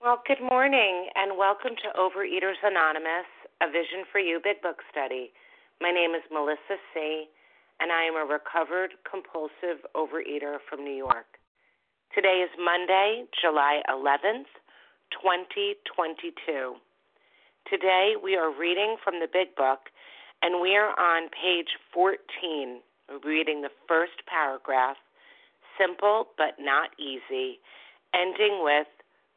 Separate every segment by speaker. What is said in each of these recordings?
Speaker 1: Well, good morning and welcome to Overeaters Anonymous, a Vision for You Big Book study. My name is Melissa C., and I am a recovered compulsive overeater from New York. Today is Monday, July 11th, 2022. Today we are reading from the Big Book, and we are on page 14, reading the first paragraph, simple but not easy, ending with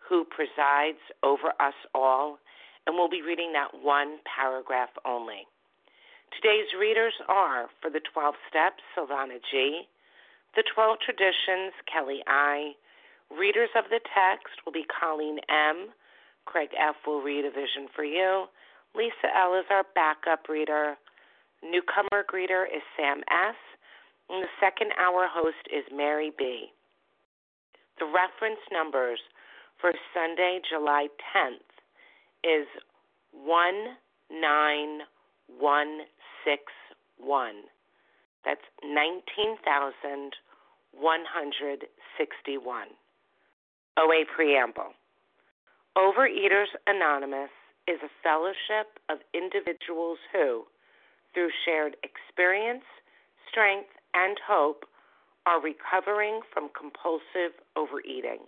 Speaker 1: who presides over us all, and we'll be reading that one paragraph only. Today's readers are for the 12 steps, Silvana G., the 12 traditions, Kelly I. Readers of the text will be Colleen M. Craig F. will read A Vision for You. Lisa L. is our backup reader. Newcomer greeter is Sam S. And the second hour host is Mary B. The reference numbers for Sunday, July 10th is 19161. That's 19,161. OA Preamble. Overeaters Anonymous is a fellowship of individuals who, through shared experience, strength, and hope, are recovering from compulsive overeating.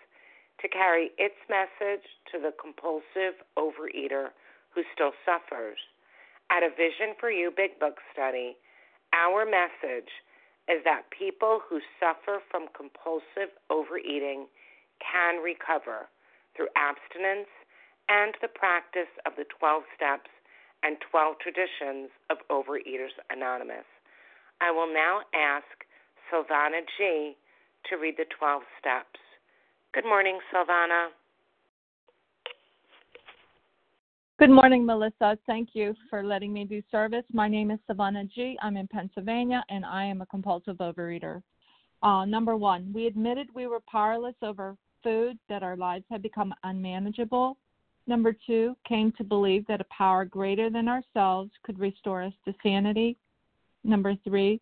Speaker 1: to carry its message to the compulsive overeater who still suffers. At a Vision for You Big Book study, our message is that people who suffer from compulsive overeating can recover through abstinence and the practice of the 12 steps and 12 traditions of Overeaters Anonymous. I will now ask Silvana G. to read the 12 steps. Good morning, Silvana.
Speaker 2: Good morning, Melissa. Thank you for letting me do service. My name is Silvana G. I'm in Pennsylvania, and I am a compulsive overeater. Uh, number one, we admitted we were powerless over food, that our lives had become unmanageable. Number two, came to believe that a power greater than ourselves could restore us to sanity. Number three,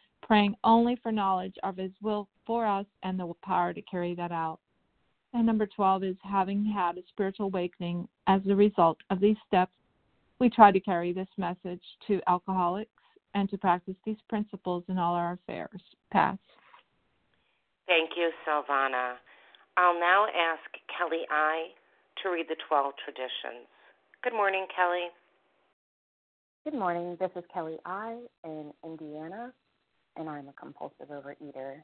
Speaker 2: praying only for knowledge of His will for us and the power to carry that out. And number 12 is having had a spiritual awakening as a result of these steps, we try to carry this message to alcoholics and to practice these principles in all our affairs. Pass.
Speaker 1: Thank you, Silvana. I'll now ask Kelly I to read the 12 traditions. Good morning, Kelly.
Speaker 3: Good morning. This is Kelly I in Indiana, and I'm a compulsive overeater.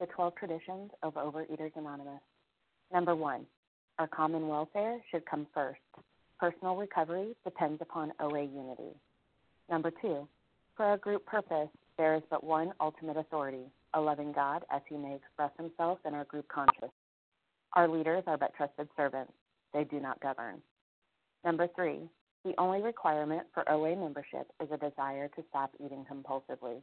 Speaker 3: The 12 Traditions of Overeaters Anonymous. Number one, our common welfare should come first. Personal recovery depends upon OA unity. Number two, for our group purpose, there is but one ultimate authority a loving God as he may express himself in our group conscience. Our leaders are but trusted servants, they do not govern. Number three, the only requirement for OA membership is a desire to stop eating compulsively.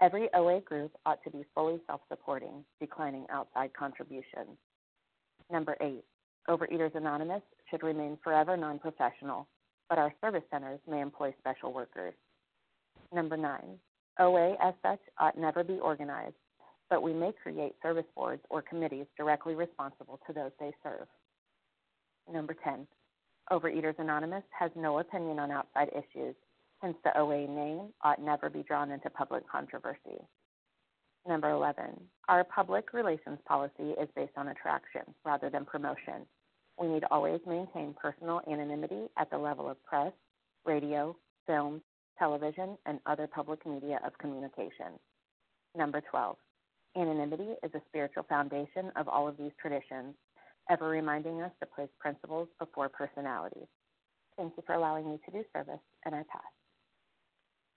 Speaker 3: every OA group ought to be fully self supporting, declining outside contributions. Number eight, Overeaters Anonymous should remain forever non professional, but our service centers may employ special workers. Number nine, OA as such ought never be organized, but we may create service boards or committees directly responsible to those they serve. Number 10, Overeaters Anonymous has no opinion on outside issues, hence the OA name ought never be drawn into public controversy. Number 11, our public relations policy is based on attraction rather than promotion. We need always maintain personal anonymity at the level of press, radio, film, television, and other public media of communication. Number 12. Anonymity is a spiritual foundation of all of these traditions, ever reminding us to place principles before personalities. Thank you for allowing me to do service, and I pass.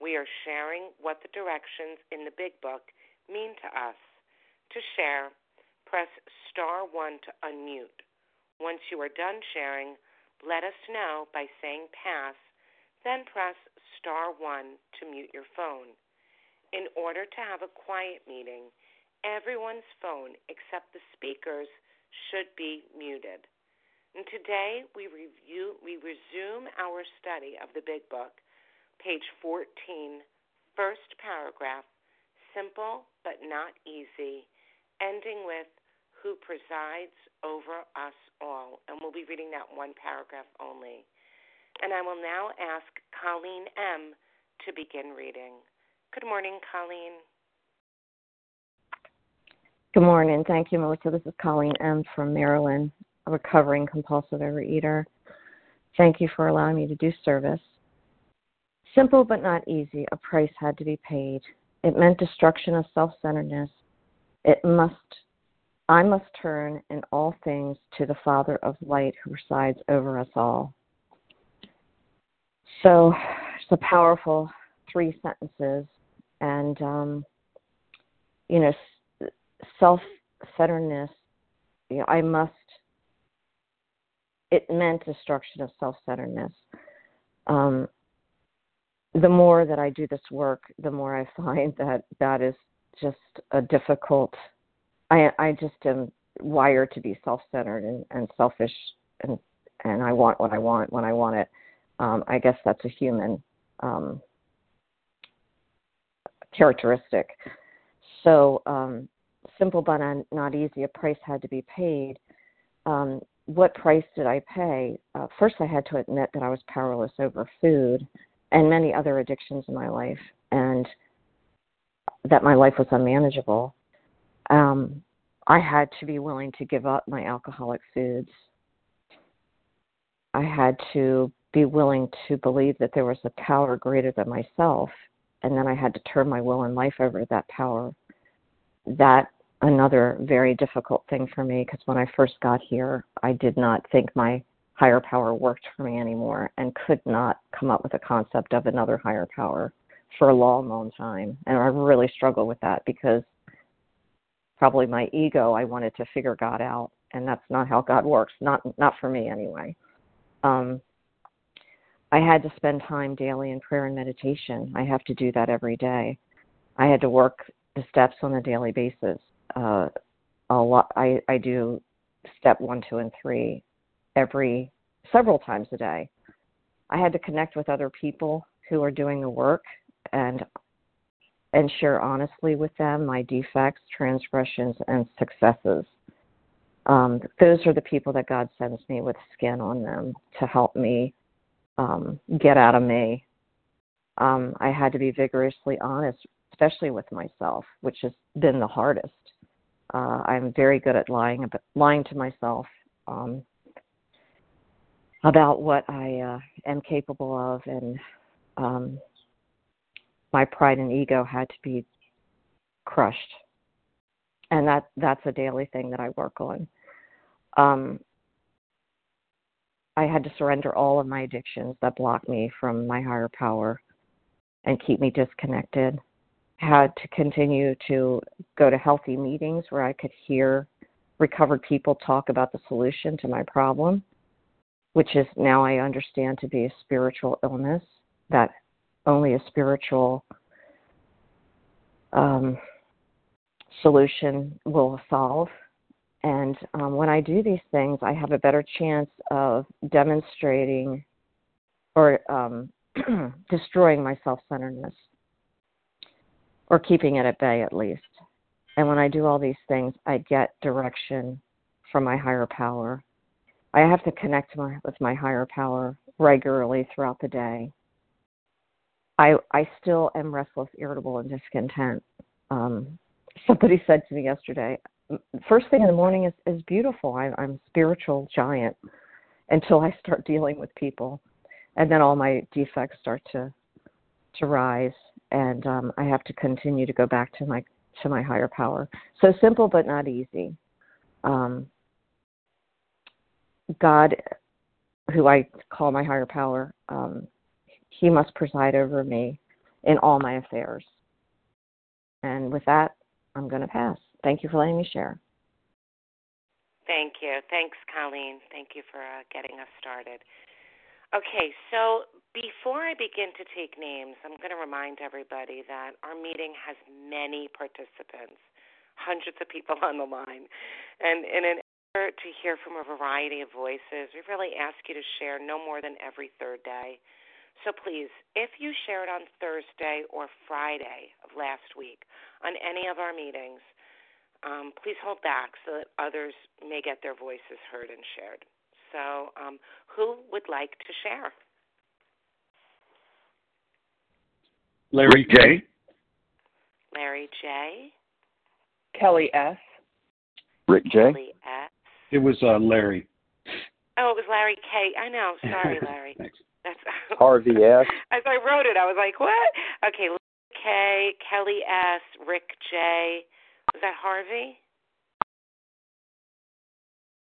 Speaker 1: We are sharing what the directions in the Big Book mean to us. To share, press star 1 to unmute. Once you are done sharing, let us know by saying pass, then press star 1 to mute your phone. In order to have a quiet meeting, everyone's phone except the speaker's should be muted. And today we review we resume our study of the Big Book, page 14, first paragraph, simple but not easy, ending with who presides over us all. And we'll be reading that one paragraph only. And I will now ask Colleen M. to begin reading. Good morning, Colleen.
Speaker 4: Good morning. Thank you, Melissa. This is Colleen M. from Maryland, a recovering compulsive overeater. Thank you for allowing me to do service. Simple but not easy, a price had to be paid. It meant destruction of self centeredness. It must I must turn in all things to the Father of light who resides over us all. So it's a powerful three sentences, and um, you know, self-centeredness. You know, I must. It meant destruction of self-centeredness. Um, the more that I do this work, the more I find that that is just a difficult. I I just am wired to be self-centered and, and selfish, and and I want what I want when I want it um, I guess that's a human um, characteristic. So um, simple but not easy. A price had to be paid. Um, what price did I pay? Uh, first, I had to admit that I was powerless over food and many other addictions in my life, and that my life was unmanageable. Um, I had to be willing to give up my alcoholic foods. I had to be willing to believe that there was a power greater than myself and then I had to turn my will and life over to that power. That another very difficult thing for me because when I first got here, I did not think my higher power worked for me anymore and could not come up with a concept of another higher power for a long, long time. And I really struggled with that because probably my ego, I wanted to figure God out, and that's not how God works. Not not for me anyway. Um, I had to spend time daily in prayer and meditation. I have to do that every day. I had to work the steps on a daily basis. Uh, a lot. I I do step one, two, and three every several times a day. I had to connect with other people who are doing the work and and share honestly with them my defects, transgressions, and successes. Um, those are the people that God sends me with skin on them to help me um, get out of me. Um, I had to be vigorously honest, especially with myself, which has been the hardest. Uh, I'm very good at lying, lying to myself. Um, about what I uh, am capable of, and um, my pride and ego had to be crushed, and that that's a daily thing that I work on. Um, I had to surrender all of my addictions that block me from my higher power and keep me disconnected. Had to continue to go to healthy meetings where I could hear recovered people talk about the solution to my problem which is now I understand to be a spiritual illness that only a spiritual um, solution will solve. And um, when I do these things, I have a better chance of demonstrating or um, destroying my self centeredness or keeping it at bay at least. And when I do all these things, I get direction from my higher power I have to connect my, with my higher power regularly throughout the day. I I still am restless, irritable, and discontent. Um, somebody said to me yesterday, first thing in the morning is is beautiful. I, I'm a spiritual giant until I start dealing with people, and then all my defects start to to rise, and um, I have to continue to go back to my to my higher power. So simple, but not easy. Um, God, who I call my higher power, um, He must preside over me in all my affairs. And with that, I'm going to pass. Thank you for letting me share.
Speaker 1: Thank you. Thanks, Colleen. Thank you for uh, getting us started. Okay, so before I begin to take names, I'm going to remind everybody that our meeting has many participants, hundreds of people on the line. And in an to hear from a variety of voices. We really ask you to share no more than every third day. So please, if you shared on Thursday or Friday of last week on any of our meetings, um, please hold back so that others may get their voices heard and shared. So, um, who would like to share?
Speaker 5: Larry J.
Speaker 1: Larry J.
Speaker 6: Kelly S.
Speaker 5: Rick J.
Speaker 1: Kelly S.
Speaker 5: It was uh, Larry.
Speaker 1: Oh, it was Larry K. I know. Sorry, Larry.
Speaker 5: Thanks.
Speaker 1: That's
Speaker 7: Harvey S.
Speaker 1: As I wrote it, I was like, "What?" Okay, Larry K. Kelly S. Rick J. Was that Harvey?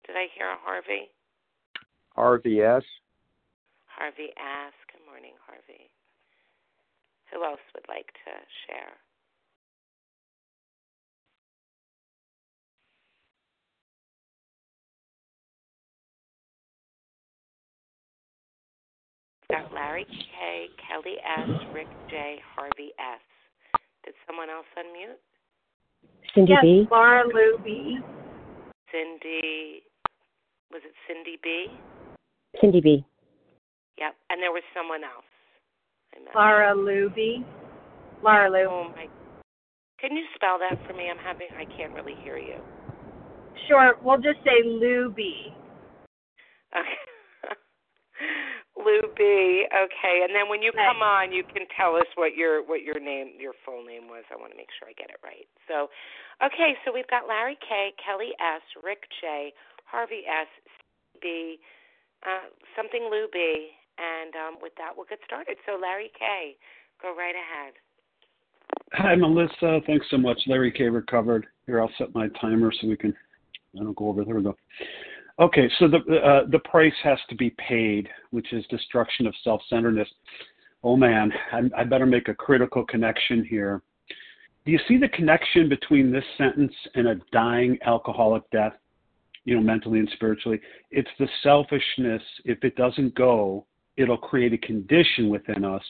Speaker 1: Did I hear a Harvey?
Speaker 7: Harvey S.
Speaker 1: Harvey S. Good morning, Harvey. Who else would like to share? Got Larry K, Kelly S, Rick J, Harvey S. Did someone else unmute?
Speaker 4: Cindy
Speaker 8: yes,
Speaker 4: B.
Speaker 8: Laura Lou B.
Speaker 1: Cindy, was it Cindy B?
Speaker 4: Cindy B.
Speaker 1: Yep, and there was someone else.
Speaker 8: Laura Lou B. Laura Lou.
Speaker 1: Oh my! Can you spell that for me? I'm having. I can't really hear you.
Speaker 8: Sure. We'll just say Lou B.
Speaker 1: Okay. Lou B. Okay, and then when you come on, you can tell us what your what your name, your full name was. I want to make sure I get it right. So, okay, so we've got Larry K, Kelly S, Rick J, Harvey S, B, uh, something Lou B, and um, with that, we'll get started. So, Larry K, go right ahead.
Speaker 5: Hi, Melissa. Thanks so much. Larry K. Recovered Here, I'll set my timer so we can. I don't go over there. We go. Okay, so the uh, the price has to be paid, which is destruction of self-centeredness. Oh man, I, I better make a critical connection here. Do you see the connection between this sentence and a dying alcoholic death? You know, mentally and spiritually, it's the selfishness. If it doesn't go, it'll create a condition within us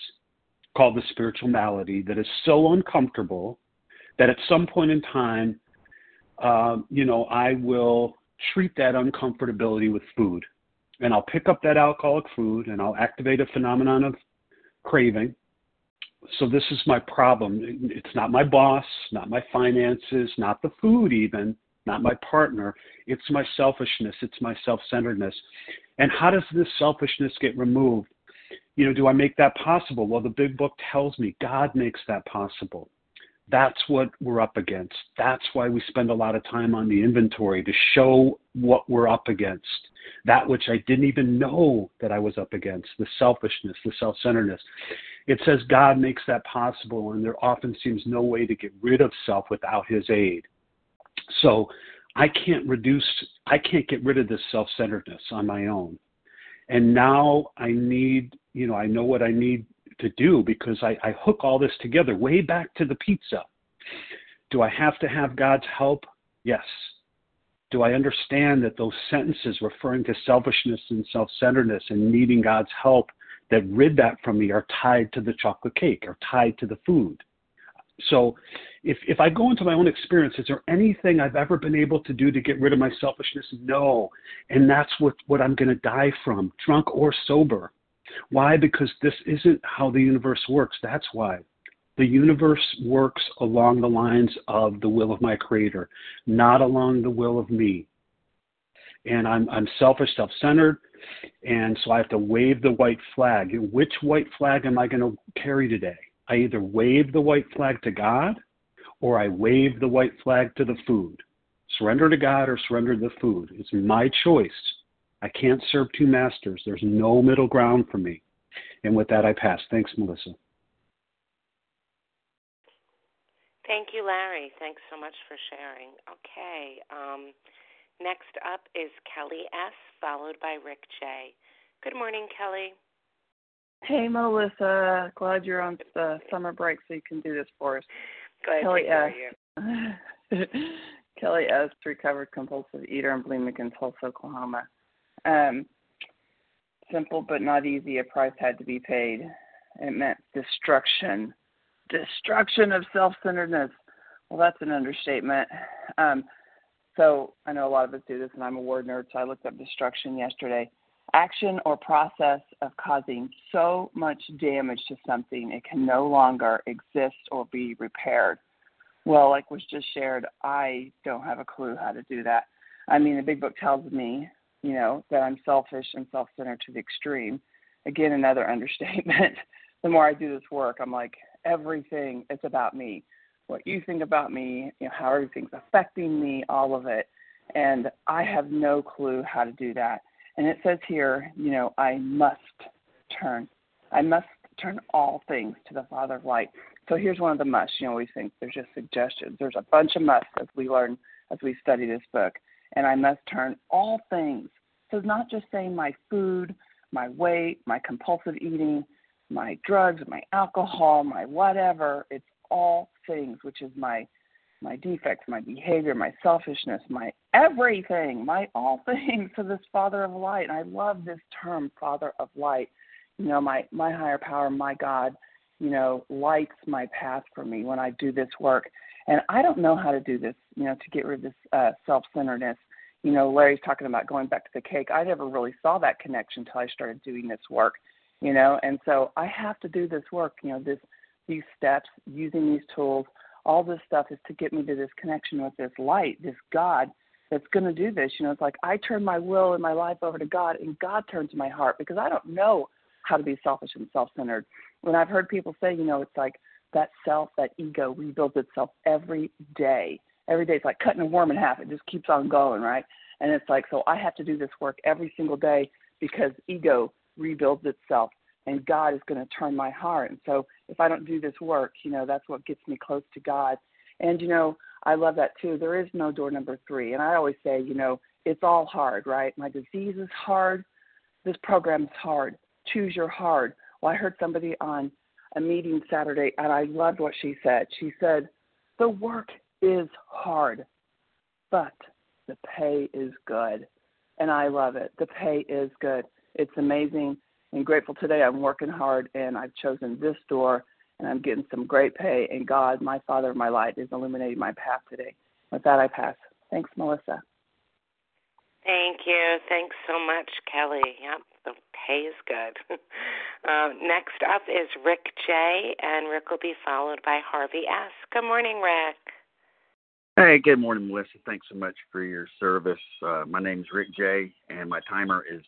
Speaker 5: called the spiritual malady that is so uncomfortable that at some point in time, uh, you know, I will treat that uncomfortability with food. And I'll pick up that alcoholic food and I'll activate a phenomenon of craving. So this is my problem. It's not my boss, not my finances, not the food even, not my partner. It's my selfishness, it's my self-centeredness. And how does this selfishness get removed? You know, do I make that possible? Well, the big book tells me God makes that possible. That's what we're up against. That's why we spend a lot of time on the inventory to show what we're up against. That which I didn't even know that I was up against the selfishness, the self centeredness. It says God makes that possible, and there often seems no way to get rid of self without His aid. So I can't reduce, I can't get rid of this self centeredness on my own. And now I need, you know, I know what I need to do because I, I hook all this together way back to the pizza. Do I have to have God's help? Yes. Do I understand that those sentences referring to selfishness and self centeredness and needing God's help that rid that from me are tied to the chocolate cake, are tied to the food? So if, if I go into my own experience, is there anything I've ever been able to do to get rid of my selfishness? No. And that's what, what I'm going to die from, drunk or sober. Why? Because this isn't how the universe works. That's why. The universe works along the lines of the will of my creator, not along the will of me. And I'm, I'm selfish, self centered, and so I have to wave the white flag. Which white flag am I going to carry today? I either wave the white flag to God or I wave the white flag to the food. Surrender to God or surrender to the food. It's my choice. I can't serve two masters. There's no middle ground for me. And with that, I pass. Thanks, Melissa.
Speaker 1: Thank you, Larry. Thanks so much for sharing. Okay. Um, next up is Kelly S., followed by Rick J. Good morning, Kelly.
Speaker 6: Hey, Melissa. Glad you're on the summer break so you can do this for us.
Speaker 1: Glad
Speaker 6: Kelly S. Kelly S., recovered compulsive eater in Bloomington, in Tulsa, Oklahoma. Um, simple but not easy. A price had to be paid. It meant destruction, destruction of self-centeredness. Well, that's an understatement. Um, so I know a lot of us do this, and I'm a word nerd, so I looked up destruction yesterday. Action or process of causing so much damage to something it can no longer exist or be repaired. Well, like was just shared, I don't have a clue how to do that. I mean, the big book tells me you know, that I'm selfish and self centered to the extreme. Again, another understatement. the more I do this work, I'm like, everything is about me. What you think about me, you know, how everything's affecting me, all of it. And I have no clue how to do that. And it says here, you know, I must turn. I must turn all things to the Father of light. So here's one of the musts. You know, we think there's just suggestions. There's a bunch of musts as we learn, as we study this book and I must turn all things. So it's not just saying my food, my weight, my compulsive eating, my drugs, my alcohol, my whatever. It's all things, which is my my defects, my behavior, my selfishness, my everything, my all things to this Father of light. And I love this term, Father of light. You know, my my higher power, my God, you know, lights my path for me when I do this work. And I don't know how to do this, you know, to get rid of this uh, self centeredness. You know, Larry's talking about going back to the cake. I never really saw that connection until I started doing this work, you know, and so I have to do this work, you know, this these steps, using these tools, all this stuff is to get me to this connection with this light, this God that's going to do this. You know, it's like I turn my will and my life over to God, and God turns my heart because I don't know how to be selfish and self centered. When I've heard people say, you know, it's like that self, that ego rebuilds itself every day. Every day it's like cutting a worm in half. It just keeps on going, right? And it's like, so I have to do this work every single day because ego rebuilds itself and God is going to turn my heart. And so if I don't do this work, you know, that's what gets me close to God. And, you know, I love that too. There is no door number three. And I always say, you know, it's all hard, right? My disease is hard. This program is hard. Choose your hard. Well, I heard somebody on a meeting Saturday, and I loved what she said. She said, The work is hard, but the pay is good. And I love it. The pay is good. It's amazing and grateful today. I'm working hard, and I've chosen this door, and I'm getting some great pay. And God, my Father, of my light, is illuminating my path today. With that, I pass. Thanks, Melissa.
Speaker 1: Thank you. Thanks so much, Kelly. Yep, the pay is good. uh, next up is Rick J, and Rick will be followed by Harvey S. Good morning, Rick.
Speaker 9: Hey, good morning, Melissa. Thanks so much for your service. Uh, my name is Rick J, and my timer is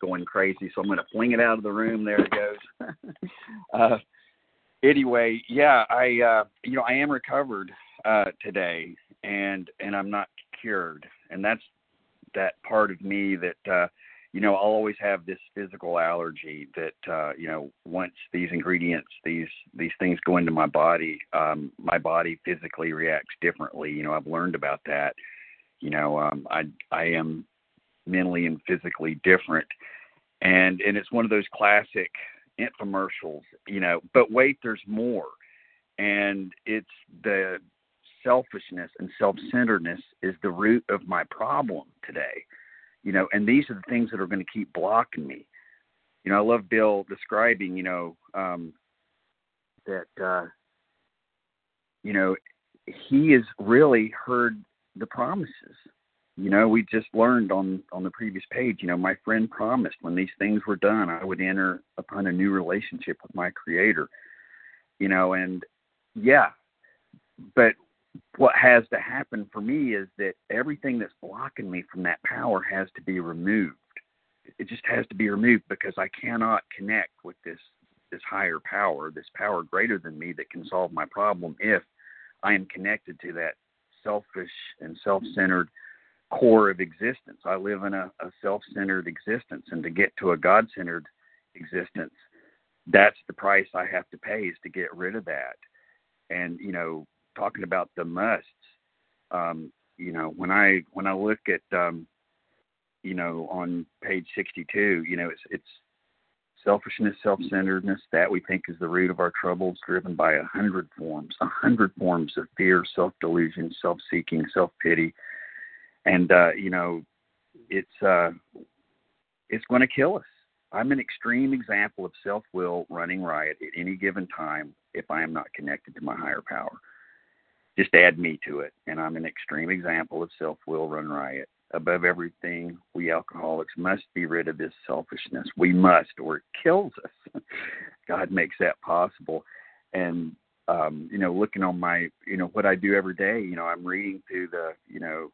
Speaker 9: going crazy, so I'm going to fling it out of the room. There it goes. uh, anyway, yeah, I uh, you know I am recovered uh, today, and and I'm not cured, and that's that part of me that uh, you know I'll always have this physical allergy that uh, you know once these ingredients these these things go into my body, um, my body physically reacts differently. You know I've learned about that. You know um, I I am mentally and physically different, and and it's one of those classic infomercials. You know, but wait, there's more, and it's the selfishness and self-centeredness is the root of my problem today you know and these are the things that are going to keep blocking me. You know i love bill describing you know um that uh you know he has really heard the promises. You know we just learned on on the previous page you know my friend promised when these things were done i would enter upon a new relationship with my creator. You know and yeah but what has to happen for me is that everything that's blocking me from that power has to be removed. It just has to be removed because I cannot connect with this this higher power, this power greater than me that can solve my problem if I am connected to that selfish and self-centered core of existence. I live in a, a self-centered existence, and to get to a God-centered existence, that's the price I have to pay is to get rid of that. And you know, talking about the musts, um, you know, when I when I look at um, you know on page 62, you know, it's it's selfishness, self-centeredness that we think is the root of our troubles, driven by a hundred forms, a hundred forms of fear, self-delusion, self-seeking, self-pity, and uh, you know, it's uh, it's going to kill us. I'm an extreme example of self will running riot at any given time if I am not connected to my higher power just add me to it. And I'm an extreme example of self will run riot. Above everything, we alcoholics must be rid of this selfishness. We must, or it kills us. God makes that possible. And um, you know, looking on my, you know, what I do every day, you know, I'm reading through the, you know,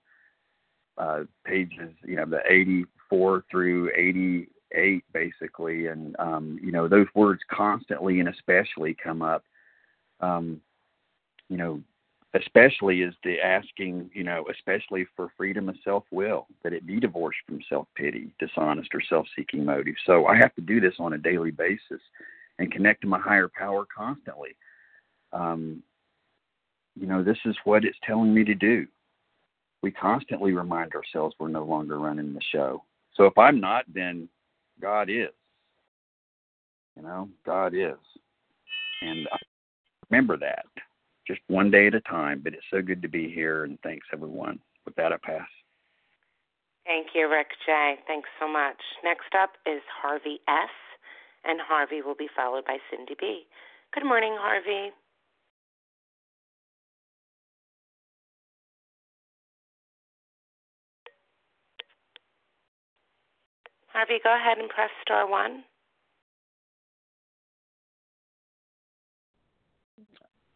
Speaker 9: uh, pages, you know, the 84 through 88, basically, and um, you know, those words constantly and especially come up. Um, you know, especially is the asking, you know, especially for freedom of self will, that it be divorced from self pity, dishonest, or self seeking motives. So I have to do this on a daily basis and connect to my higher power constantly. Um, you know, this is what it's telling me to do. We constantly remind ourselves we're no longer running the show. So if I'm not, then God is. You know, God is. And I remember that just one day at a time. But it's so good to be here, and thanks everyone. With that, I pass.
Speaker 1: Thank you, Rick J. Thanks so much. Next up is Harvey S., and Harvey will be followed by Cindy B. Good morning, Harvey. Harvey, go ahead and press star one.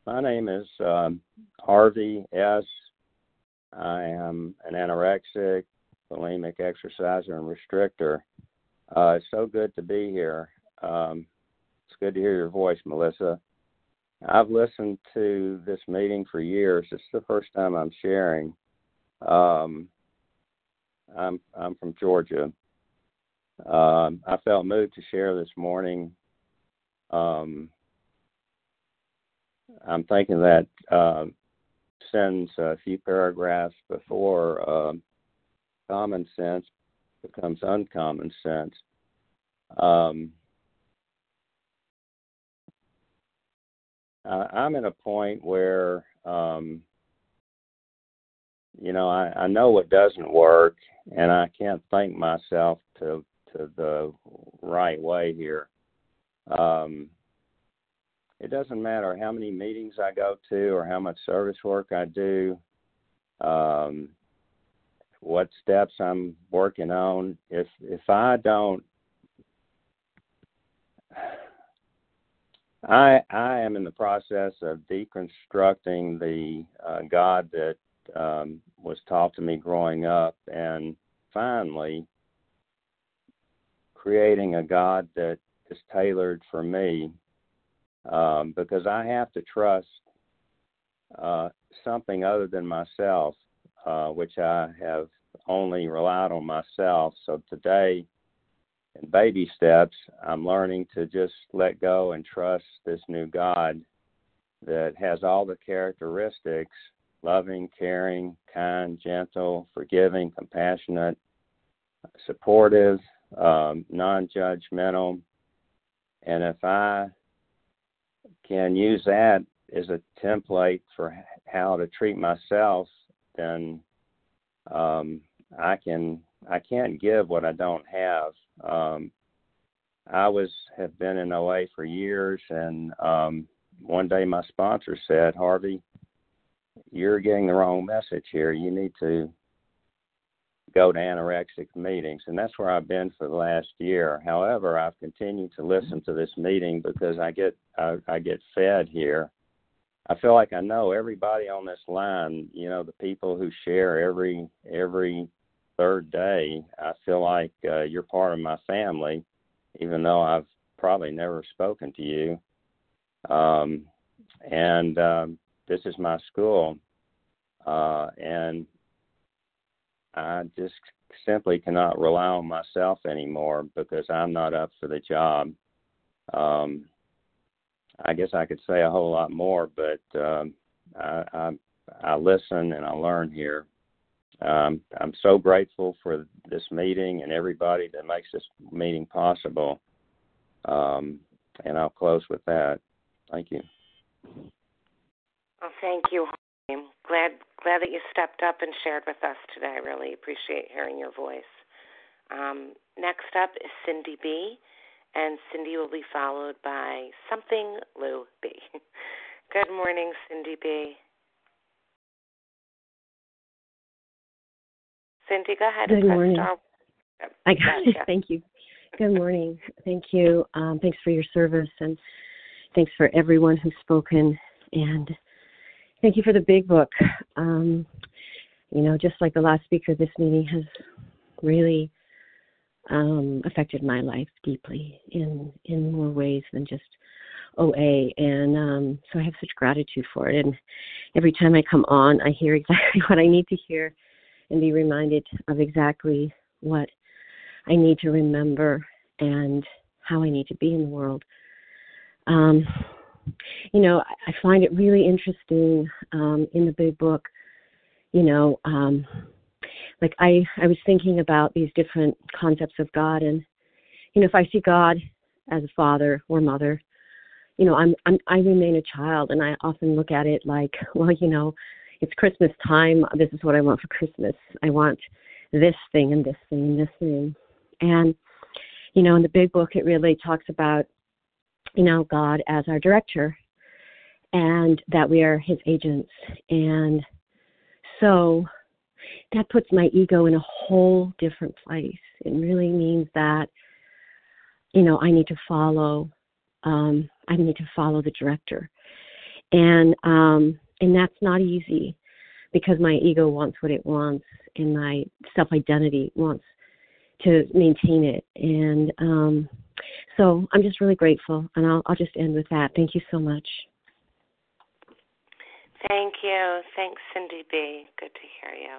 Speaker 7: My name is um, Harvey S. I am an anorexic, bulimic exerciser, and restrictor. Uh, it's so good to be here. Um, it's good to hear your voice, Melissa. I've listened to this meeting for years. It's the first time I'm sharing. Um, I'm I'm from Georgia. Um, I felt moved to share this morning. Um, I'm thinking that uh, sentence, a few paragraphs before uh, common sense becomes uncommon sense. Um, I'm at a point where, um, you know, I, I know what doesn't work, and I can't think myself to to the right way here. Um, it doesn't matter how many meetings I go to or how much service work I do, um, what steps I'm working on. If if I don't, I I am in the process of deconstructing the uh, God that um, was taught to me growing up, and finally creating a God that is tailored for me um, because I have to trust uh, something other than myself, uh, which I have only relied on myself. So today, in baby steps, I'm learning to just let go and trust this new God that has all the characteristics loving, caring, kind, gentle, forgiving, compassionate, supportive, um, non judgmental. And if I can use that as a template for how to treat myself, then um, I can I can't give what I don't have. Um, I was have been in OA for years, and um, one day my sponsor said, "Harvey, you're getting the wrong message here. You need to go to anorexic meetings, and that's where I've been for the last year. However, I've continued to listen to this meeting because I get I, I get fed here. I feel like I know everybody on this line. You know, the people who share every every third day. I feel like uh, you're part of my family, even though I've probably never spoken to you. Um, and um, this is my school, uh, and I just simply cannot rely on myself anymore because I'm not up for the job. Um, I guess I could say a whole lot more, but um, I, I, I listen and I learn here. Um, I'm so grateful for this meeting and everybody that makes this meeting possible. Um, and I'll close with that. Thank you.
Speaker 1: Well, thank you. Glad glad that you stepped up and shared with us today. I really appreciate hearing your voice. Um, next up is Cindy B, and Cindy will be followed by something Lou B. Good morning, Cindy B. Cindy, go ahead.
Speaker 10: Good morning.
Speaker 1: Star.
Speaker 10: I got it. Thank you. Good morning. Thank you. Um, thanks for your service and thanks for everyone who's spoken and Thank you for the big book. Um, you know, just like the last speaker, this meeting has really um, affected my life deeply in in more ways than just OA, and um, so I have such gratitude for it. And every time I come on, I hear exactly what I need to hear, and be reminded of exactly what I need to remember and how I need to be in the world. Um, you know, I find it really interesting um, in the big book. You know, um, like I I was thinking about these different concepts of God, and you know, if I see God as a father or mother, you know, I'm, I'm I remain a child, and I often look at it like, well, you know, it's Christmas time. This is what I want for Christmas. I want this thing and this thing and this thing, and you know, in the big book, it really talks about you know, God as our director and that we are his agents. And so that puts my ego in a whole different place. It really means that, you know, I need to follow, um, I need to follow the director. And, um, and that's not easy because my ego wants what it wants and my self identity wants to maintain it. And, um, so I'm just really grateful, and I'll, I'll just end with that. Thank you so much.
Speaker 1: Thank you. Thanks, Cindy B. Good to hear you.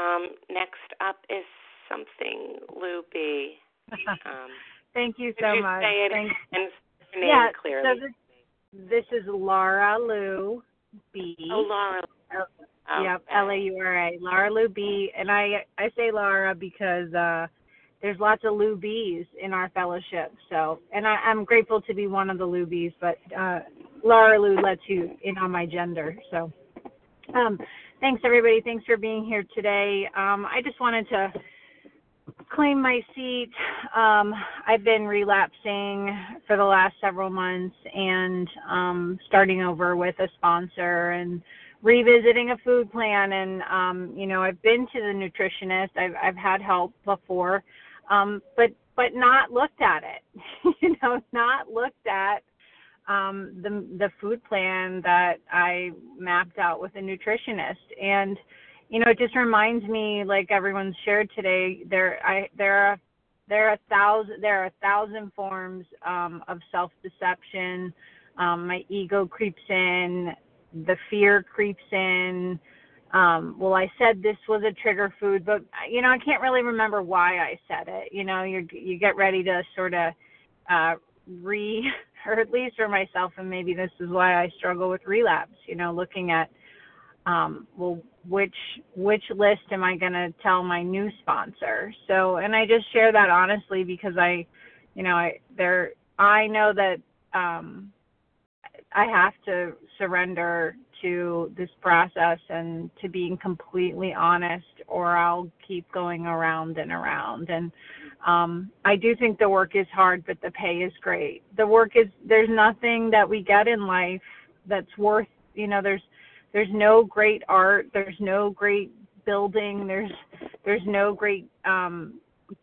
Speaker 1: Um, next up is something Lou B. Um,
Speaker 8: Thank you so
Speaker 1: you
Speaker 8: much.
Speaker 1: Say it
Speaker 8: Thanks.
Speaker 1: and name
Speaker 8: yeah,
Speaker 1: clearly.
Speaker 8: So this, this is Laura Lou B.
Speaker 1: Oh, Laura.
Speaker 8: Oh, yep, L A U R A. Laura Lou B. And I I say Laura because uh there's lots of Lou B's in our fellowship. So, and I, I'm grateful to be one of the Lou B's, but uh, Laura Lou lets you in on my gender. So, um, thanks everybody. Thanks for being here today. Um, I just wanted to claim my seat. Um, I've been relapsing for the last several months and um, starting over with a sponsor and revisiting a food plan. And um, you know, I've been to the nutritionist. I've I've had help before, um, but but not looked at it. you know, not looked at um, the the food plan that I mapped out with a nutritionist and you know, it just reminds me, like everyone's shared today, there I there are there are a thousand there are a thousand forms um, of self deception. Um, my ego creeps in, the fear creeps in. Um, well, I said this was a trigger food, but you know, I can't really remember why I said it. You know, you you get ready to sort of uh, re, or at least for myself, and maybe this is why I struggle with relapse. You know, looking at um, well, which which list am I going to tell my new sponsor? So, and I just share that honestly because I, you know, I there I know that um, I have to surrender to this process and to being completely honest, or I'll keep going around and around. And um, I do think the work is hard, but the pay is great. The work is there's nothing that we get in life that's worth, you know, there's there's no great art there's no great building there's there's no great um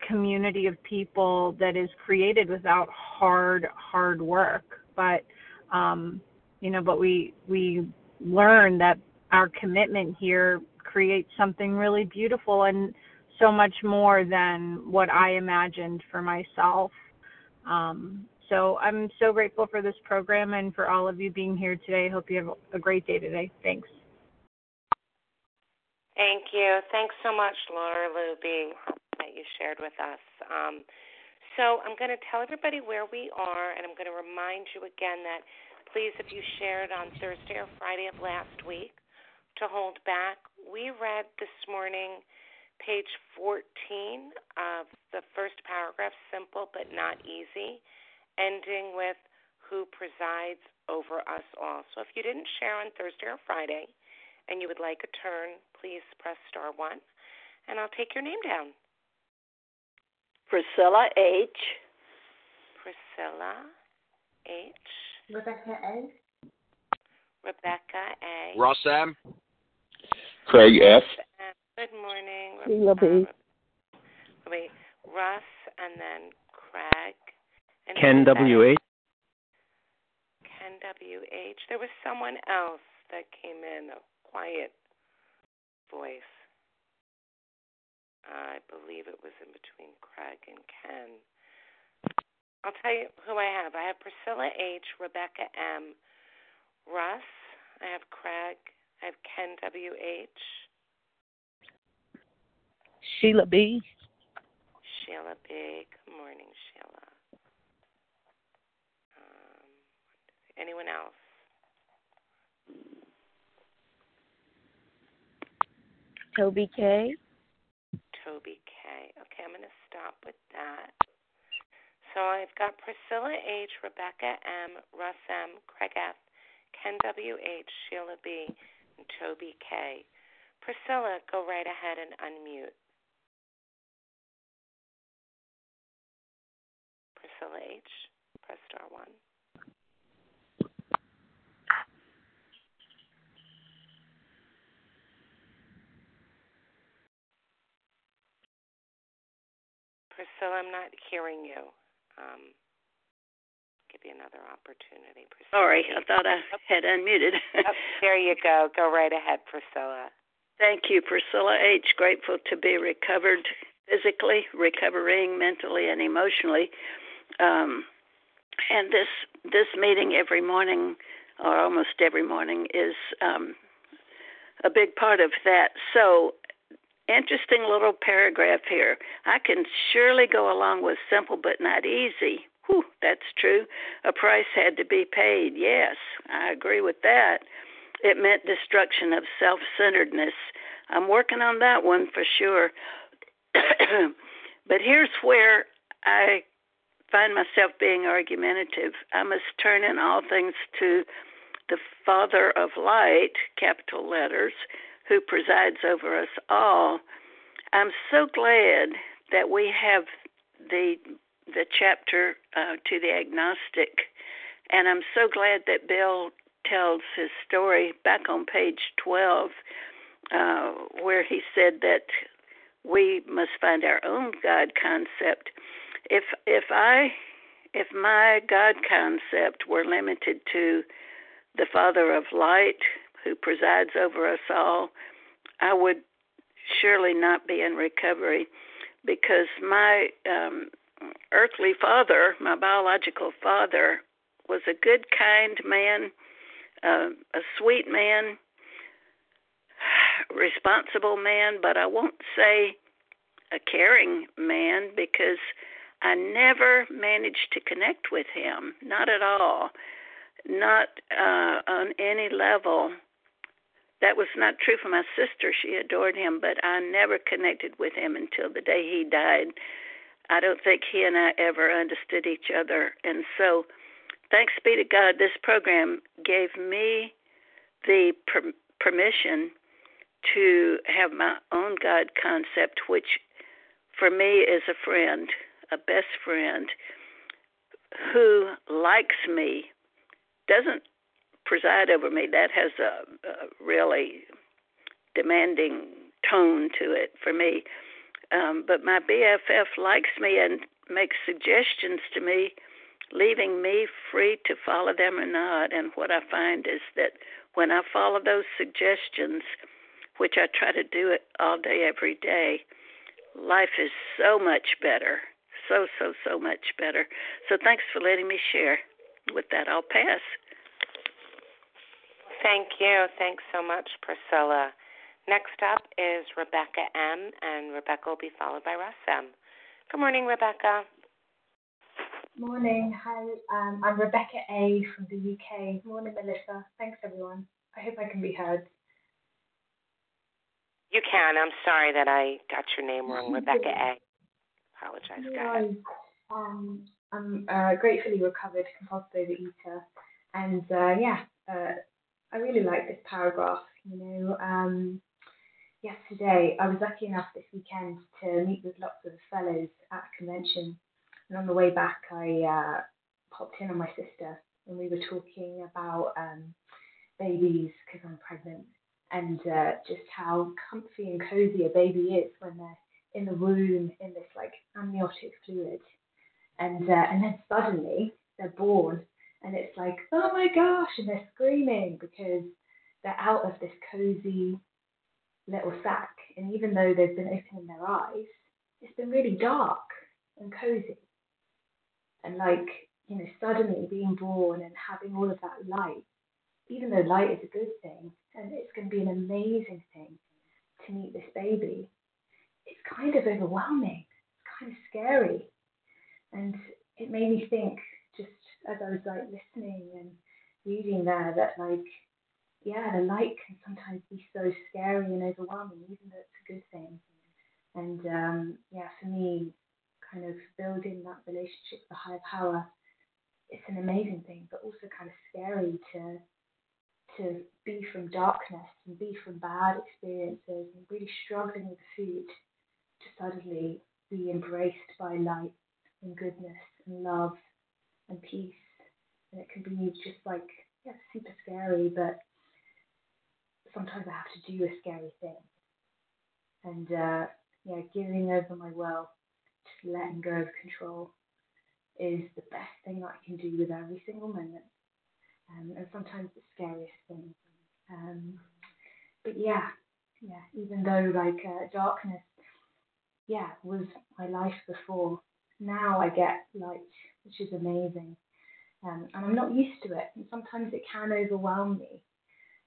Speaker 8: community of people that is created without hard hard work but um you know but we we learn that our commitment here creates something really beautiful and so much more than what I imagined for myself. Um, so I'm so grateful for this program and for all of you being here today. I hope you have a great day today. Thanks.
Speaker 1: Thank you. Thanks so much, Laura Luby, that you shared with us. Um, so I'm going to tell everybody where we are, and I'm going to remind you again that please, if you shared on Thursday or Friday of last week, to hold back. We read this morning page 14 of the first paragraph, simple but not easy ending with who presides over us all. So if you didn't share on Thursday or Friday and you would like a turn, please press star one and I'll take your name down.
Speaker 11: Priscilla H.
Speaker 1: Priscilla H.
Speaker 3: Rebecca A.
Speaker 1: Rebecca A.
Speaker 12: Ross M.
Speaker 13: Craig F.
Speaker 1: Good morning.
Speaker 10: Sheila B.
Speaker 1: Wait, Russ and then Craig. And
Speaker 14: Ken W.H.
Speaker 1: Ken W.H. There was someone else that came in, a quiet voice. I believe it was in between Craig and Ken. I'll tell you who I have. I have Priscilla H., Rebecca M., Russ, I have Craig, I have Ken W.H.,
Speaker 11: Sheila B.
Speaker 1: Sheila B. Good morning, Sheila. Um, anyone else?
Speaker 10: Toby K.
Speaker 1: Toby K. Okay, I'm going to stop with that. So I've got Priscilla H, Rebecca M, Russ M, Craig F, Ken W H, Sheila B, and Toby K. Priscilla, go right ahead and unmute. Priscilla H, press star one. Priscilla, I'm not hearing you. Um, give you another opportunity. Priscilla.
Speaker 11: Sorry, I thought I had unmuted.
Speaker 1: oh, there you go. Go right ahead, Priscilla.
Speaker 11: Thank you, Priscilla H. Grateful to be recovered physically, recovering mentally and emotionally. Um, and this this meeting every morning, or almost every morning, is um, a big part of that. So interesting little paragraph here. I can surely go along with simple but not easy. Whew, that's true. A price had to be paid. Yes, I agree with that. it meant destruction of self centeredness. I'm working on that one for sure. but here's where I find myself being argumentative. I must turn in all things to the Father of Light, capital letters, who presides over us all. I'm so glad that we have the the chapter uh, to the agnostic, and I'm so glad that Bill tells his story back on page 12, uh, where he said that we must find our own God concept. If if I if my God concept were limited to the Father of Light who presides over us all, I would surely not be in recovery because my um, earthly father, my biological father, was a good, kind man, uh, a sweet man, responsible man, but I won't say a caring man because I never managed to connect with him, not at all, not uh, on any level. That was not true for my sister. She adored him, but I never connected with him until the day he died. I don't think he and I ever understood each other. And so, thanks be to God, this program gave me the per- permission to have my own God concept, which for me is a friend, a best friend who likes me, doesn't preside over me. That has a, a really demanding tone to it for me. Um, but my BFF likes me and makes suggestions to me, leaving me free to follow them or not. And what I find is that when I follow those suggestions, which I try to do it all day, every day, life is so much better. So, so, so much better. So, thanks for letting me share. With that, I'll pass.
Speaker 1: Thank you. Thanks so much, Priscilla. Next up is Rebecca M., and Rebecca will be followed by Russ M. Good morning, Rebecca.
Speaker 12: Morning. Hi, um, I'm Rebecca A. from the UK. Morning, Melissa. Thanks, everyone. I hope I can be heard.
Speaker 1: You can. I'm sorry that I got your name wrong, Rebecca A. Apologize, guys.
Speaker 12: Um, I'm uh, gratefully recovered compulsive overeater, and uh, yeah, uh, I really like this paragraph. You know, um, yesterday I was lucky enough this weekend to meet with lots of fellows at a convention, and on the way back I uh, popped in on my sister, and we were talking about um, babies because I'm pregnant, and uh, just how comfy and cozy a baby is when they're in the womb in this like amniotic fluid, and uh, and then suddenly they're born and it's like, oh my gosh, and they're screaming because they're out of this cozy little sack. And even though they've been opening their eyes, it's been really dark and cozy. And like, you know, suddenly being born and having all of that light, even though light is a good thing and it's going to be an amazing thing to meet this baby, it's kind of overwhelming. It's kind of scary. And it made me think as I was like listening and reading there that like yeah, the light can sometimes be so scary and overwhelming, even though it's a good thing. And um, yeah, for me, kind of building that relationship with the higher power, it's an amazing thing, but also kind of scary to to be from darkness and be from bad experiences and really struggling with food to suddenly be embraced by light and goodness and love and peace. And it can be just like, yeah, super scary, but sometimes I have to do a scary thing. And uh, yeah, giving over my will, just letting go of control is the best thing I can do with every single moment. Um, and sometimes the scariest thing. Um, but yeah, yeah, even though like uh, darkness, yeah, was my life before, now I get light, which is amazing. Um, and I'm not used to it, and sometimes it can overwhelm me.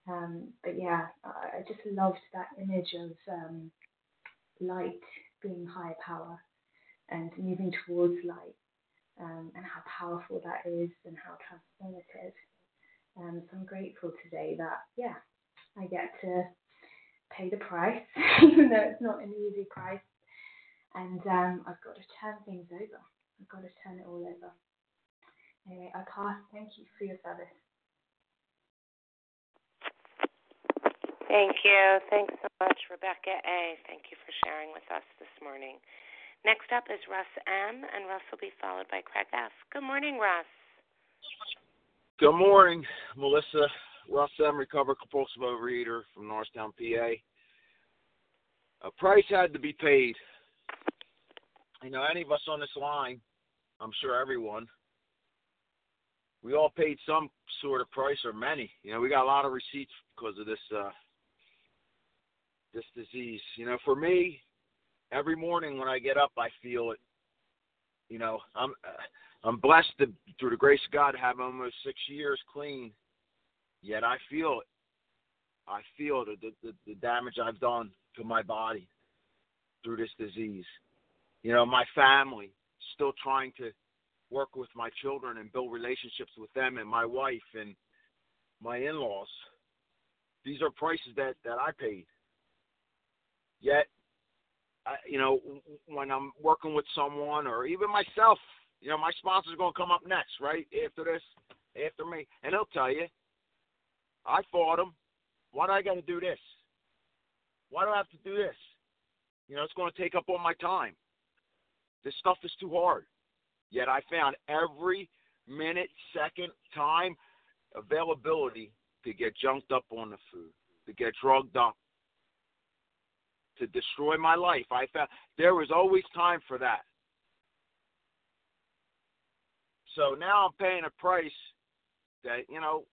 Speaker 12: Um, but yeah, I, I just loved that image of um, light being higher power and moving towards light, um, and how powerful that is, and how transformative. Um, so I'm grateful today that, yeah, I get to pay the price, even though it's not an easy price. And um, I've got to turn things over. I've got to turn it all over. Anyway, I pass. Thank you for your service.
Speaker 1: Thank you. Thanks so much, Rebecca A. Thank you for sharing with us this morning. Next up is Russ M., and Russ will be followed by Craig F. Good morning, Russ.
Speaker 14: Good morning, Melissa. Russ M., recovered compulsive overeater from Norristown, PA. A price had to be paid. You know, any of us on this line, I'm sure everyone, we all paid some sort of price or many. You know, we got a lot of receipts because of this uh, this disease. You know, for me, every morning when I get up, I feel it. You know, I'm uh, I'm blessed to, through the grace of God to have almost six years clean. Yet I feel it. I feel the, the the damage I've done to my body through this disease. You know, my family still trying to work with my children and build relationships with them and my wife and my in-laws. These are prices that that I paid. Yet, I, you know, when I'm working with someone or even myself, you know, my sponsor's going to come up next, right? After this, after me, and he'll tell you, I fought him. Why do I got to do this? Why do I have to do this? You know, it's going to take up all my time. This stuff is too hard. Yet I found every minute, second, time availability to get junked up on the food, to get drugged up, to destroy my life. I found there was always time for that. So now I'm paying a price that, you know,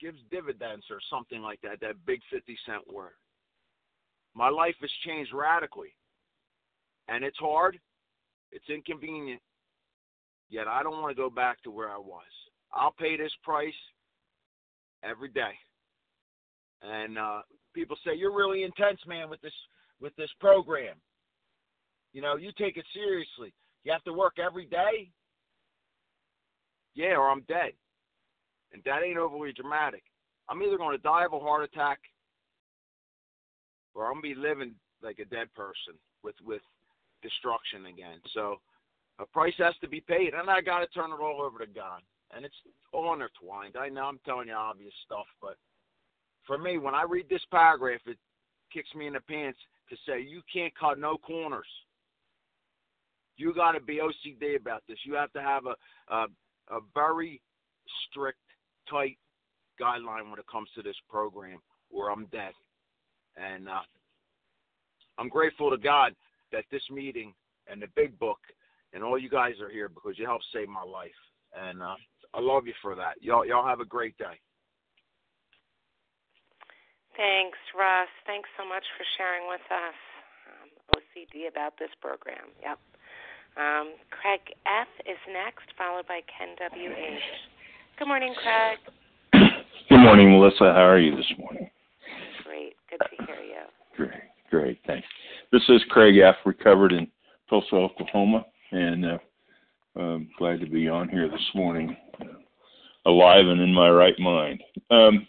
Speaker 14: gives dividends or something like that, that big 50 cent word. My life has changed radically. And it's hard, it's inconvenient, yet I don't want to go back to where I was. I'll pay this price every day. And uh, people say you're really intense, man, with this with this program. You know, you take it seriously. You have to work every day. Yeah, or I'm dead. And that ain't overly dramatic. I'm either going to die of a heart attack or I'm to be living like a dead person with with destruction again. So a price has to be paid, and I got to turn it all over to God. And it's all intertwined. I know I'm telling you obvious stuff, but for me, when I read this paragraph, it kicks me in the pants to say you can't cut no corners. You got to be OCD about this. You have to have a, a a very strict, tight guideline when it comes to this program, or I'm dead. And uh, I'm grateful to God that this meeting and the big book and all you guys are here because you helped save my life. And uh, I love you for that. Y'all, y'all have a great day.
Speaker 1: Thanks, Russ. Thanks so much for sharing with us. Um, OCD about this program. Yep. Um, Craig F is next, followed by Ken W H. Good morning, Craig.
Speaker 13: Good morning, Melissa. How are you this morning?
Speaker 1: Great. Good to hear you.
Speaker 13: Great. Great. Thanks. This is Craig F. Recovered in Tulsa, Oklahoma, and uh, I'm glad to be on here this morning, uh, alive and in my right mind. Um,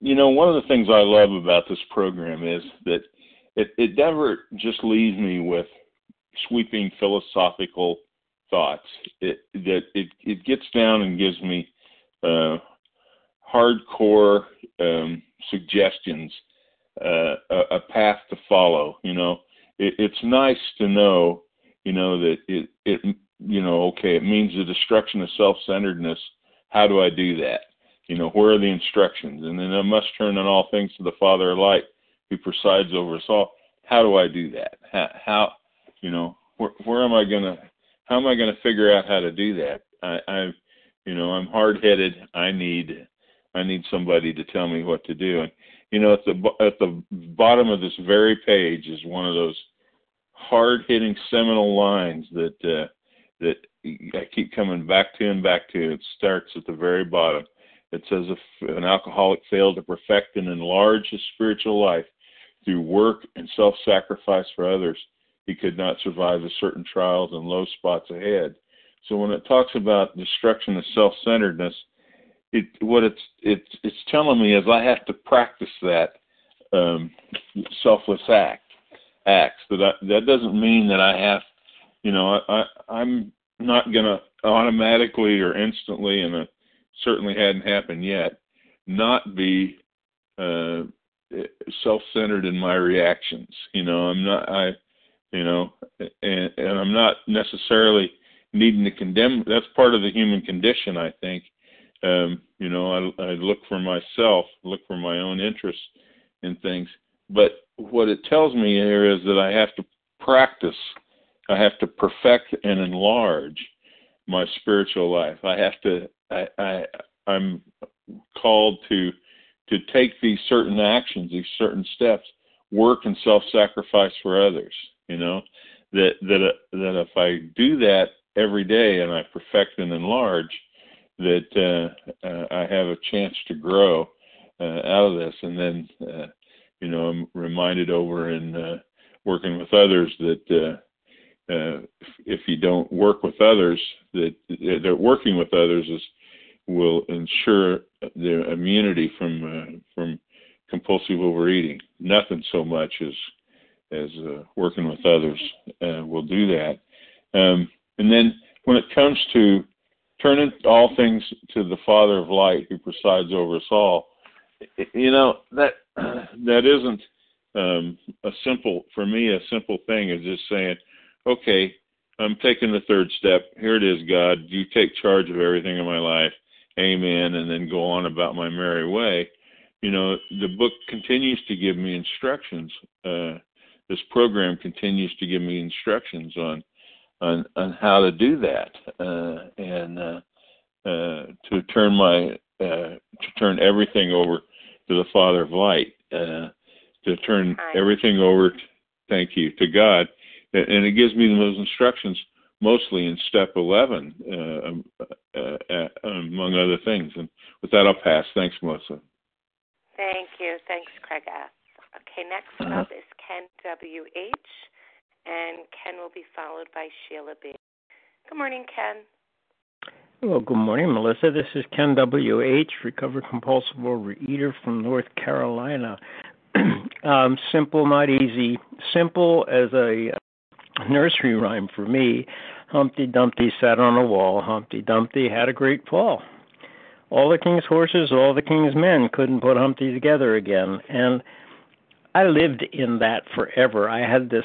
Speaker 13: you know, one of the things I love about this program is that it, it never just leaves me with sweeping philosophical thoughts. It that it it gets down and gives me uh, hardcore um, suggestions, uh, a, path to follow. You know, it, it's nice to know, you know, that it it you know, okay, it means the destruction of self-centeredness. How do I do that? You know, where are the instructions? And then I must turn on all things to the Father of light who presides over us all. How do I do that? How, how you know, where, where am I going to, how am I to figure out how to do that? I, I, you know, I'm hard headed. I need, I need somebody to tell me what to do. And, you know, at the, at the bottom of this very page is one of those hard hitting seminal lines that, uh, that I keep coming back to and back to. It starts at the very bottom. It says if an alcoholic failed to perfect and enlarge his spiritual life through work and self sacrifice for others, he could not survive the certain trials and low spots ahead. So when it talks about destruction of self centeredness, it what it's it's it's telling me is I have to practice that um, selfless act acts. That I, that doesn't mean that I have, you know, I, I I'm not gonna automatically or instantly, and it certainly hadn't happened yet, not be uh, self-centered in my reactions. You know, I'm not I, you know, and, and I'm not necessarily needing to condemn. That's part of the human condition, I think. Um, you know, I, I look for myself, look for my own interests in things. But what it tells me here is that I have to practice, I have to perfect and enlarge my spiritual life. I have to, I, I I'm called to to take these certain actions, these certain steps, work and self-sacrifice for others. You know, that that that if I do that every day and I perfect and enlarge, that uh, uh, I have a chance to grow uh, out of this. And then, uh, you know, I'm reminded over in uh, working with others that uh, uh, if you don't work with others, that that working with others is will ensure their immunity from uh, from compulsive overeating. Nothing so much as as uh, working with others uh, will do that. Um, and then when it comes to turning all things to the Father of Light, who presides over us all, you know that that isn't um, a simple for me. A simple thing is just saying, okay, I'm taking the third step. Here it is, God. You take charge of everything in my life. Amen. And then go on about my merry way. You know, the book continues to give me instructions. Uh, this program continues to give me instructions on on, on how to do that uh, and uh, uh, to turn my uh, to turn everything over to the Father of Light, uh, to turn everything over. To, Thank you to God, and it gives me those instructions mostly in step 11, uh, um, uh, among other things. And with that, I'll pass. Thanks, Melissa.
Speaker 1: Thank you. Thanks, Craig. Okay, next uh-huh. up is Ken W.H and Ken will be followed by Sheila B. Good morning, Ken.
Speaker 15: Well, good morning, Melissa. This is Ken W.H., recovered compulsive overeater from North Carolina. um, simple, not easy. Simple as a nursery rhyme for me. Humpty Dumpty sat on a wall. Humpty Dumpty had a great fall. All the king's horses, all the king's men couldn't put Humpty together again. And I lived in that forever. I had this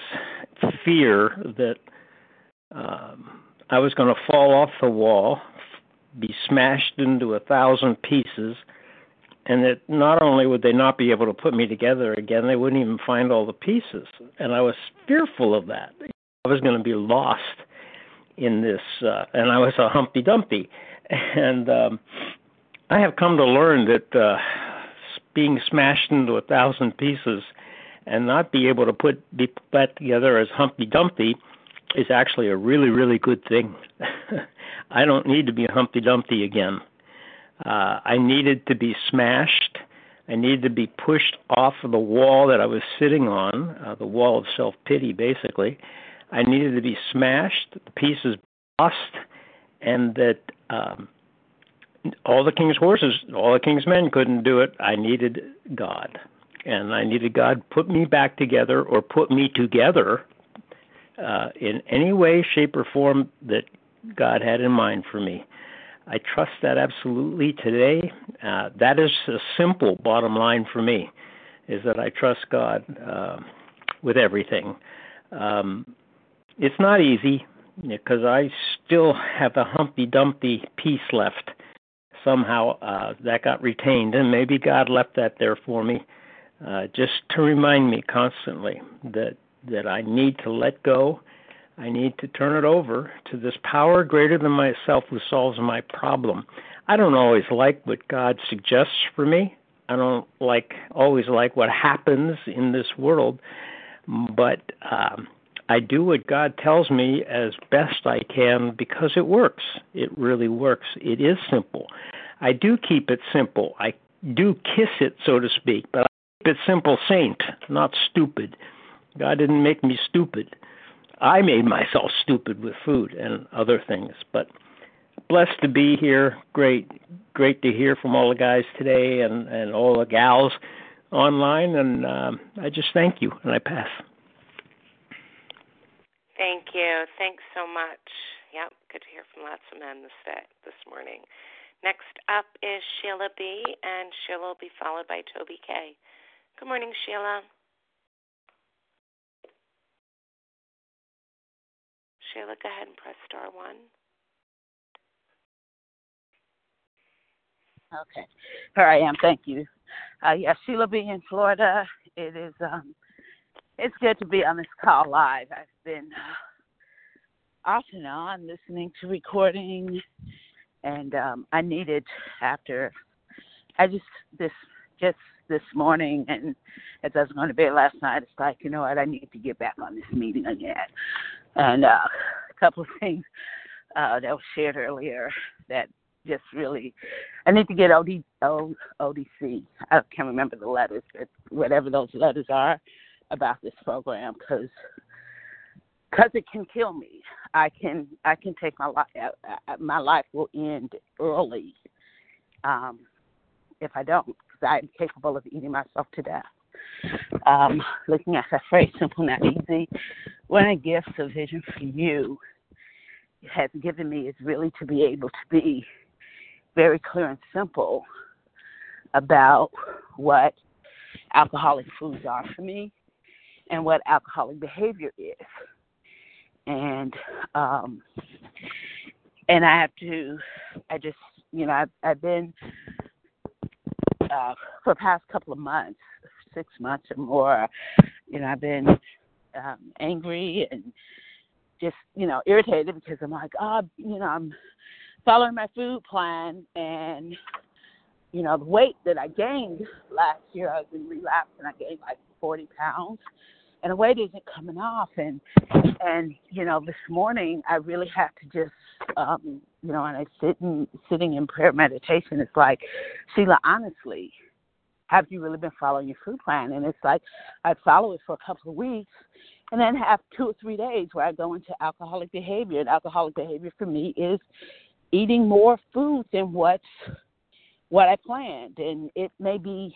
Speaker 15: fear that um, I was going to fall off the wall, be smashed into a thousand pieces, and that not only would they not be able to put me together again, they wouldn't even find all the pieces. And I was fearful of that. I was going to be lost in this, uh, and I was a Humpty Dumpty. And um, I have come to learn that uh, being smashed into a thousand pieces and not be able to put be put together as Humpty Dumpty is actually a really really good thing. I don't need to be Humpty Dumpty again. Uh, I needed to be smashed. I needed to be pushed off of the wall that I was sitting on, uh, the wall of self pity, basically. I needed to be smashed, the pieces lost, and that um, all the king's horses, all the king's men couldn't do it. I needed God and I needed God put me back together or put me together uh, in any way, shape, or form that God had in mind for me. I trust that absolutely today. Uh, that is a simple bottom line for me, is that I trust God uh, with everything. Um, it's not easy because I still have a Humpty Dumpty piece left. Somehow uh, that got retained, and maybe God left that there for me uh, just to remind me constantly that that I need to let go. I need to turn it over to this power greater than myself who solves my problem. I don't always like what God suggests for me. I don't like always like what happens in this world, but um, I do what God tells me as best I can because it works. It really works. It is simple. I do keep it simple. I do kiss it, so to speak, but I keep it simple saint, not stupid. God didn't make me stupid. I made myself stupid with food and other things. But blessed to be here. Great, great to hear from all the guys today and and all the gals online. And um, I just thank you, and I pass.
Speaker 1: Thank you. Thanks so much. Yep, good to hear from lots of men this day, this morning. Next up is Sheila B, and Sheila will be followed by Toby K. Good morning, Sheila. Sheila, go ahead and press star one.
Speaker 16: Okay. Here I am. Thank you. Uh, yeah, Sheila B in Florida. It is um it's good to be on this call live. I've been uh, off and on listening to recording and um I needed after I just this just this morning and as I was going to bed last night, it's like, you know what, I need to get back on this meeting again. And uh, a couple of things uh, that was shared earlier that just really, I need to get OD, o, ODC. I can't remember the letters, but whatever those letters are about this program, because because it can kill me. I can I can take my life. Uh, uh, my life will end early um, if I don't, because I'm capable of eating myself to death. Um, looking at that phrase, simple, not easy. One of the gifts of Vision for You has given me is really to be able to be very clear and simple about what alcoholic foods are for me and what alcoholic behavior is. And um and I have to I just you know, I've I've been uh for the past couple of months, six months or more, you know, I've been um angry and just, you know, irritated because I'm like, oh, you know, I'm following my food plan and you know the weight that I gained last year I was in relapse and I gained like 40 pounds and the weight isn't coming off. And and you know this morning I really have to just um you know and I sit in sitting in prayer meditation. It's like Sheila honestly have you really been following your food plan? And it's like I follow it for a couple of weeks and then have two or three days where I go into alcoholic behavior. And alcoholic behavior for me is eating more food than what's what I planned, and it may be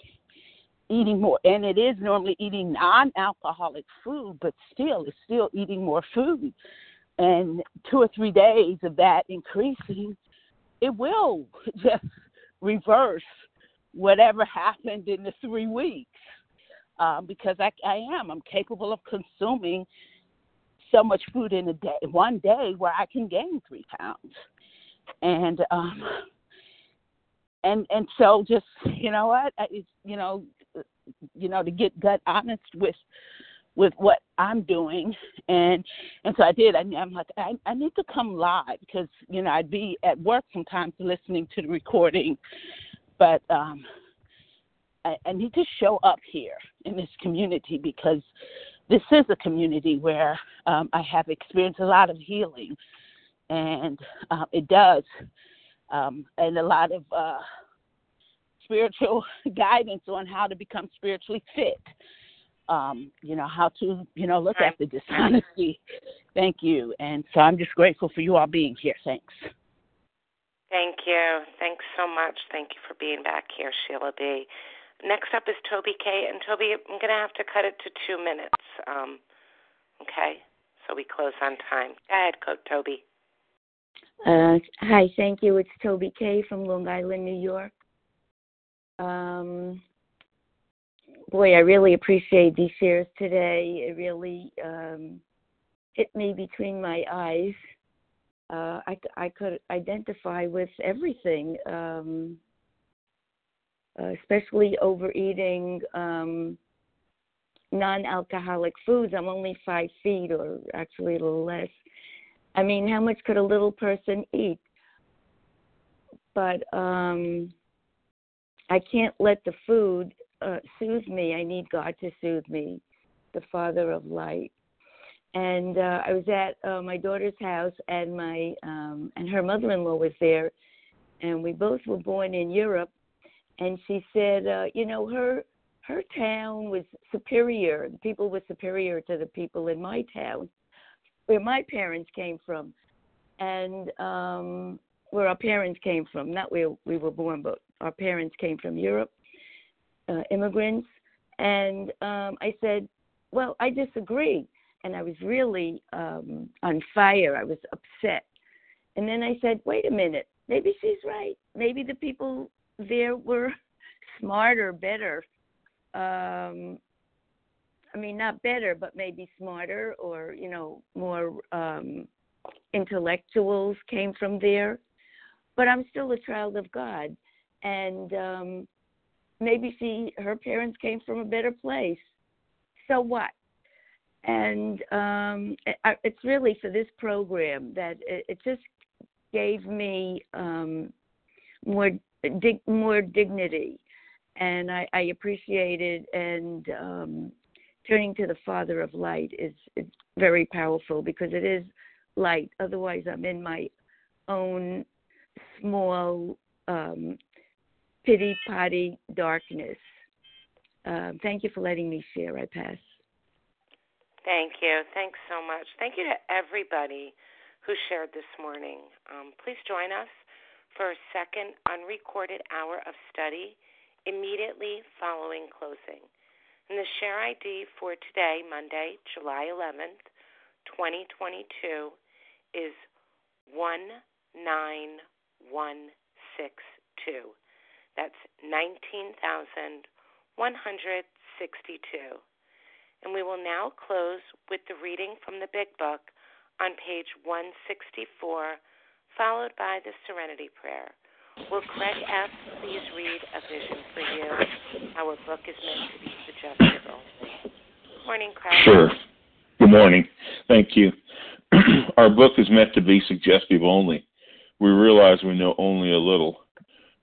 Speaker 16: eating more, and it is normally eating non-alcoholic food, but still, it's still eating more food. And two or three days of that increasing, it will just reverse whatever happened in the three weeks. Um, because I, I am, I'm capable of consuming so much food in a day, one day, where I can gain three pounds and um and and so just you know what you know you know to get gut honest with with what I'm doing. And and so I did. I, I'm like I, I need to come live because you know I'd be at work sometimes listening to the recording. But um I, I need to show up here in this community because this is a community where um, I have experienced a lot of healing. And uh, it does, um, and a lot of uh, spiritual guidance on how to become spiritually fit. Um, you know how to you know look at the dishonesty. Thank you, and so I'm just grateful for you all being here. Thanks.
Speaker 1: Thank you. Thanks so much. Thank you for being back here, Sheila B. Next up is Toby K. And Toby, I'm going to have to cut it to two minutes. Um, okay, so we close on time. Go ahead, Coach Toby.
Speaker 17: Uh, hi, thank you. It's Toby K from Long Island, New York. Um, boy, I really appreciate these shares today. It really um, hit me between my eyes. Uh, I, I could identify with everything, um, uh, especially overeating um, non alcoholic foods. I'm only five feet, or actually a little less. I mean, how much could a little person eat? But um, I can't let the food uh, soothe me. I need God to soothe me, the Father of light. And uh, I was at uh, my daughter's house, and my um, and her mother-in-law was there, and we both were born in Europe. And she said, uh, you know, her her town was superior. The people were superior to the people in my town where my parents came from. And um where our parents came from. Not where we were born, but our parents came from Europe, uh, immigrants. And um, I said, well, I disagree. And I was really um, on fire. I was upset. And then I said, wait a minute, maybe she's right. Maybe the people there were smarter, better. Um, I mean, not better, but maybe smarter or, you know, more um, intellectuals came from there. But I'm still a child of God. And um, maybe she, her parents came from a better place. So what? And um, it, it's really for this program that it, it just gave me um, more dig, more dignity, and I, I appreciate it. And um, turning to the Father of Light is, is very powerful because it is light. Otherwise, I'm in my own small um, pity potty darkness. Um, thank you for letting me share. I pass.
Speaker 1: Thank you. Thanks so much. Thank you to everybody who shared this morning. Um, please join us for a second unrecorded hour of study immediately following closing. And the share ID for today, Monday, July 11th, 2022, is 19162. That's 19,162. And we will now close with the reading from the Big Book on page 164, followed by the Serenity Prayer. Will Craig F. please read A Vision for You? Our book is meant to be suggestive only. Morning, Craig.
Speaker 13: Sure. Good morning. Thank you. Our book is meant to be suggestive only. We realize we know only a little.